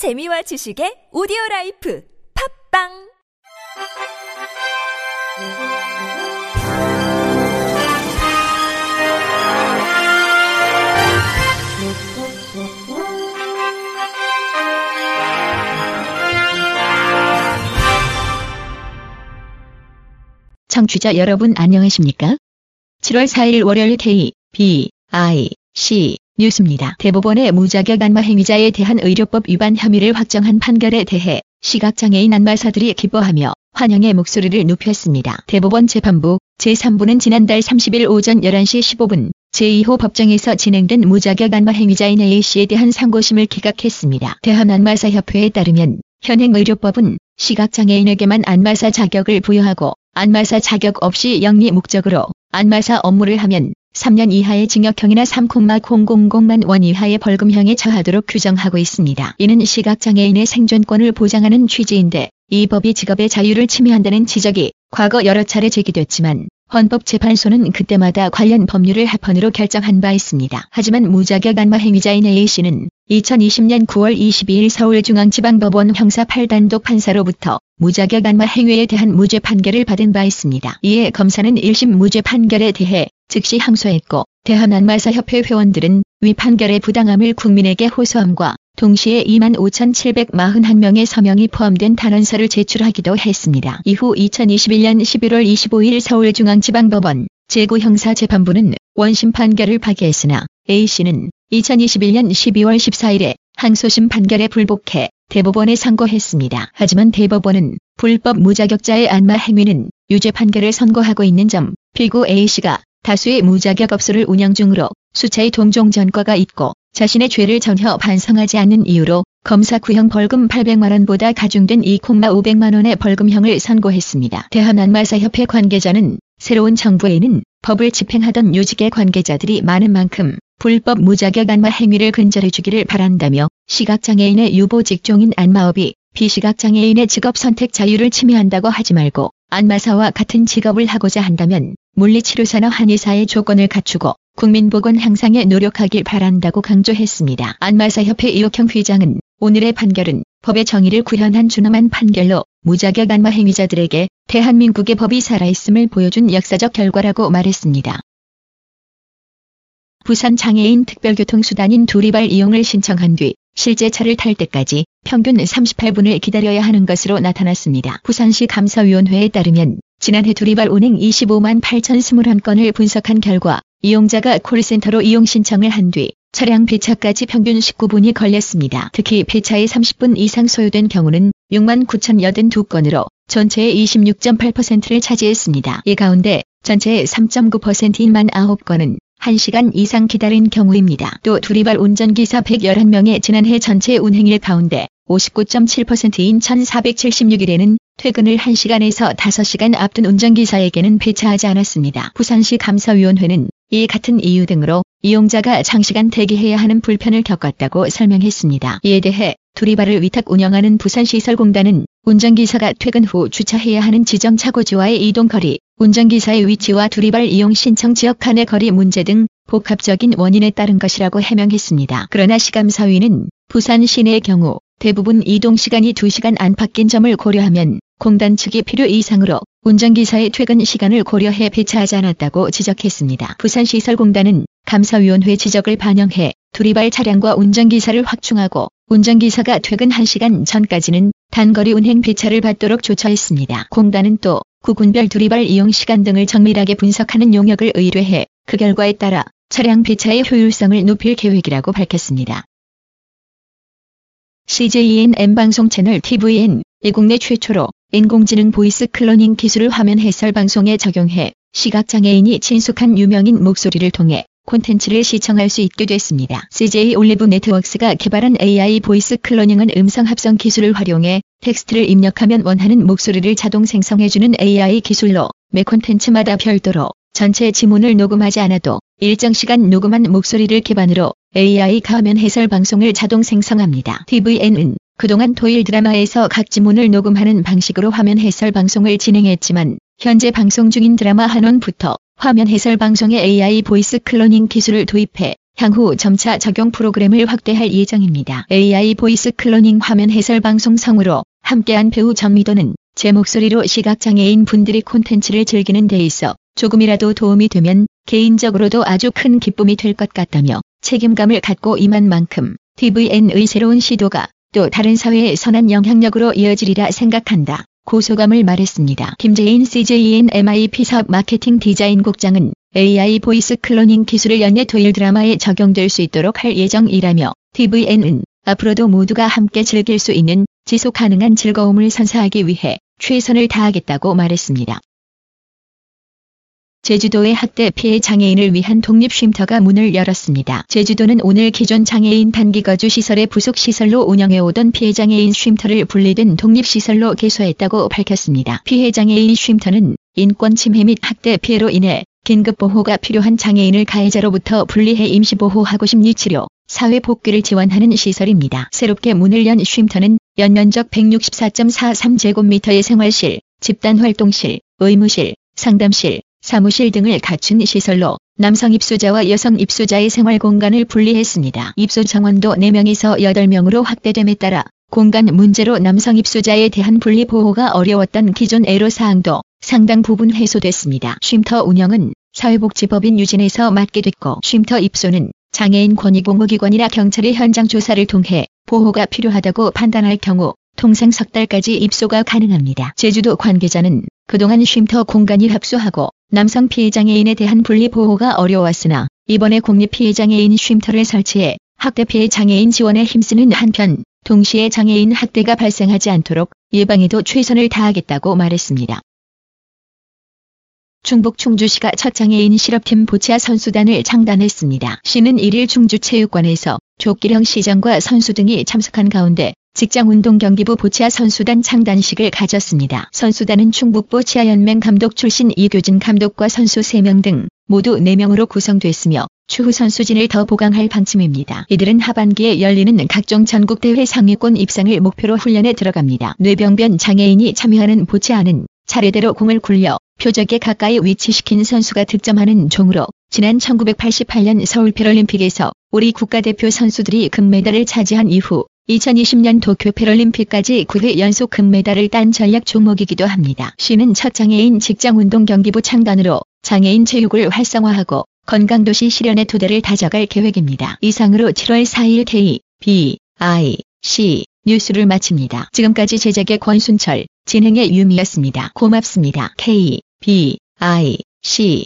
재미와 지식의 오디오 라이프 팟빵 청취자 여러분 안녕하십니까? 7월 4일 월요일 K, B, I, C 뉴스입니다. 대법원의 무자격 안마 행위자에 대한 의료법 위반 혐의를 확정한 판결에 대해 시각장애인 안마사들이 기뻐하며 환영의 목소리를 높였습니다. 대법원 재판부 제3부는 지난달 30일 오전 11시 15분 제2호 법정에서 진행된 무자격 안마 행위자인 A씨에 대한 상고심을 기각했습니다. 대한안마사협회에 따르면 현행 의료법은 시각장애인에게만 안마사 자격을 부여하고 안마사 자격 없이 영리 목적으로 안마사 업무를 하면 3년 이하의 징역형이나 3,000만 원 이하의 벌금형에 처하도록 규정하고 있습니다. 이는 시각장애인의 생존권을 보장하는 취지인데 이 법이 직업의 자유를 침해한다는 지적이 과거 여러 차례 제기됐지만 헌법재판소는 그때마다 관련 법률을 합헌으로 결정한 바 있습니다. 하지만 무자격 안마 행위자인 A씨는 2020년 9월 22일 서울중앙지방법원 형사 8단독 판사로부터 무자격 안마 행위에 대한 무죄 판결을 받은 바 있습니다. 이에 검사는 1심 무죄 판결에 대해 즉시 항소했고 대한안마사협회 회원들은 위 판결의 부당함을 국민에게 호소함과 동시에 25,741명의 서명이 포함된 단원서를 제출하기도 했습니다. 이후 2021년 11월 25일 서울중앙지방법원 제9형사재판부는 원심 판결을 파기했으나 A씨는 2021년 12월 14일에 항소심 판결에 불복해 대법원에 상고했습니다. 하지만 대법원은 불법 무자격자의 안마 행위는 유죄 판결을 선고하고 있는 점, 피고 A씨가 다수의 무자격 업소를 운영 중으로 수차의 동종 전과가 있고 자신의 죄를 전혀 반성하지 않는 이유로 검사 구형 벌금 800만 원보다 가중된 2,500만 원의 벌금형을 선고했습니다. 대한안마사협회 관계자는 새로운 정부에는 법을 집행하던 요직의 관계자들이 많은 만큼 불법 무자격 안마 행위를 근절해주기를 바란다며 시각장애인의 유보 직종인 안마업이 비시각장애인의 직업 선택 자유를 침해한다고 하지 말고 안마사와 같은 직업을 하고자 한다면 물리치료사나 한의사의 조건을 갖추고 국민보건 향상에 노력하길 바란다고 강조했습니다. 안마사협회 이옥형 회장은 오늘의 판결은 법의 정의를 구현한 준엄한 판결로 무자격 안마 행위자들에게 대한민국의 법이 살아있음을 보여준 역사적 결과라고 말했습니다. 부산 장애인 특별교통수단인 두리발 이용을 신청한 뒤 실제 차를 탈 때까지 평균 38분을 기다려야 하는 것으로 나타났습니다. 부산시 감사위원회에 따르면 지난해 두리발 운행 25만 8,021건을 분석한 결과 이용자가 콜센터로 이용 신청을 한 뒤 차량 배차까지 평균 19분이 걸렸습니다. 특히 배차에 30분 이상 소요된 경우는 6만 9,082건으로 전체의 26.8%를 차지했습니다. 이 가운데 전체의 3.9%인 만 9건은 1시간 이상 기다린 경우입니다. 또 두리발 운전기사 111명의 지난해 전체 운행일 가운데 59.7%인 1476일에는 퇴근을 1시간에서 5시간 앞둔 운전기사에게는 배차하지 않았습니다. 부산시 감사위원회는 이 같은 이유 등으로 이용자가 장시간 대기해야 하는 불편을 겪었다고 설명했습니다. 이에 대해 두리발을 위탁 운영하는 부산시설공단은 운전기사가 퇴근 후 주차해야 하는 지정 차고지와의 이동거리, 운전기사의 위치와 두리발 이용 신청 지역 간의 거리 문제 등 복합적인 원인에 따른 것이라고 해명했습니다. 그러나 시감사위는 부산 시내의 경우 대부분 이동 시간이 2시간 안팎인 점을 고려하면 공단 측이 필요 이상으로 운전기사의 퇴근 시간을 고려해 배차하지 않았다고 지적했습니다. 부산시설공단은 감사위원회 지적을 반영해 두리발 차량과 운전기사를 확충하고 운전기사가 퇴근 1시간 전까지는 단거리 운행 배차를 받도록 조처했습니다. 공단은 또 구군별 두리발 이용 시간 등을 정밀하게 분석하는 용역을 의뢰해 그 결과에 따라 차량 배차의 효율성을 높일 계획이라고 밝혔습니다. CJ ENM 방송 채널 TVN 이 국내 최초로 인공지능 voice cloning 기술을 화면 해설 방송에 적용해 시각장애인이 친숙한 유명인 목소리를 통해 콘텐츠를 시청할 수 있게 됐습니다. CJ 올리브 네트워크스가 개발한 AI voice cloning은 음성 합성 기술을 활용해 텍스트를 입력하면 원하는 목소리를 자동 생성해주는 AI 기술로 매 콘텐츠마다 별도로 전체 지문을 녹음하지 않아도 일정 시간 녹음한 목소리를 기반으로 AI 가 화면 해설 방송을 자동 생성합니다. TVN은 그동안 토일 드라마에서 각 지문을 녹음하는 방식으로 화면 해설 방송을 진행했지만 현재 방송 중인 드라마 한원부터 화면 해설 방송에 AI voice cloning 기술을 도입해 향후 점차 적용 프로그램을 확대할 예정입니다. AI voice cloning 화면 해설 방송 성우로 함께한 배우 전미도는 제 목소리로 시각장애인 분들이 콘텐츠를 즐기는 데 있어 조금이라도 도움이 되면 개인적으로도 아주 큰 기쁨이 될 것 같다며 책임감을 갖고 임한 만큼 TVN의 새로운 시도가 또 다른 사회의 선한 영향력으로 이어지리라 생각한다고 소감을 말했습니다. 김재인 CJ ENM IP 사업 마케팅 디자인 국장은 AI voice cloning 기술을 연내 토일 드라마에 적용될 수 있도록 할 예정이라며 TVN은 앞으로도 모두가 함께 즐길 수 있는 지속 가능한 즐거움을 선사하기 위해 최선을 다하겠다고 말했습니다. 제주도의 학대 피해 장애인을 위한 독립쉼터가 문을 열었습니다. 제주도는 오늘 기존 장애인 단기거주 시설의 부속 시설로 운영해오던 피해 장애인 쉼터를 분리된 독립시설로 개소했다고 밝혔습니다. 피해 장애인 쉼터는 인권 침해 및 학대 피해로 인해 긴급 보호가 필요한 장애인을 가해자로부터 분리해 임시보호하고 심리치료, 사회 복귀를 지원하는 시설입니다. 새롭게 문을 연 쉼터는 연면적 164.43제곱미터의 생활실, 집단활동실, 의무실, 상담실, 사무실 등을 갖춘 시설로 남성 입소자와 여성 입소자의 생활 공간을 분리했습니다. 입소 정원도 4명에서 8명으로 확대됨에 따라 공간 문제로 남성 입소자에 대한 분리 보호가 어려웠던 기존 애로사항도 상당 부분 해소됐습니다. 쉼터 운영은 사회복지법인 유진에서 맡게 됐고 쉼터 입소는 장애인 권익공무기관이나 경찰의 현장 조사를 통해 보호가 필요하다고 판단할 경우 통상 석 달까지 입소가 가능합니다. 제주도 관계자는 그동안 쉼터 공간이 협소하고 남성 피해장애인에 대한 분리보호가 어려웠으나 이번에 국립피해장애인 쉼터를 설치해 학대 피해 장애인 지원에 힘쓰는 한편 동시에 장애인 학대가 발생하지 않도록 예방에도 최선을 다하겠다고 말했습니다. 충북 충주시가 첫 장애인 실업팀 보치아 선수단을 창단했습니다. 시는 1일 충주체육관에서 조기령 시장과 선수 등이 참석한 가운데 직장운동경기부 보치아 선수단 창단식을 가졌습니다. 선수단은 충북 보치아연맹 감독 출신 이교진 감독과 선수 3명 등 모두 4명으로 구성됐으며 추후 선수진을 더 보강할 방침입니다. 이들은 하반기에 열리는 각종 전국대회 상위권 입상을 목표로 훈련에 들어갑니다. 뇌병변 장애인이 참여하는 보치아는 차례대로 공을 굴려 표적에 가까이 위치시킨 선수가 득점하는 종으로 지난 1988년 서울 패럴림픽에서 우리 국가대표 선수들이 금메달을 차지한 이후 2020년 도쿄 패럴림픽까지 9회 연속 금메달을 딴 전략 종목이기도 합니다. 시는 첫 장애인 직장운동 경기부 창단으로 장애인 체육을 활성화하고 건강도시 실현의 토대를 다져갈 계획입니다. 이상으로 7월 4일 K, B, I, C 뉴스를 마칩니다. 지금까지 제작의 권순철, 진행의 유미였습니다. 고맙습니다. K, B, I, C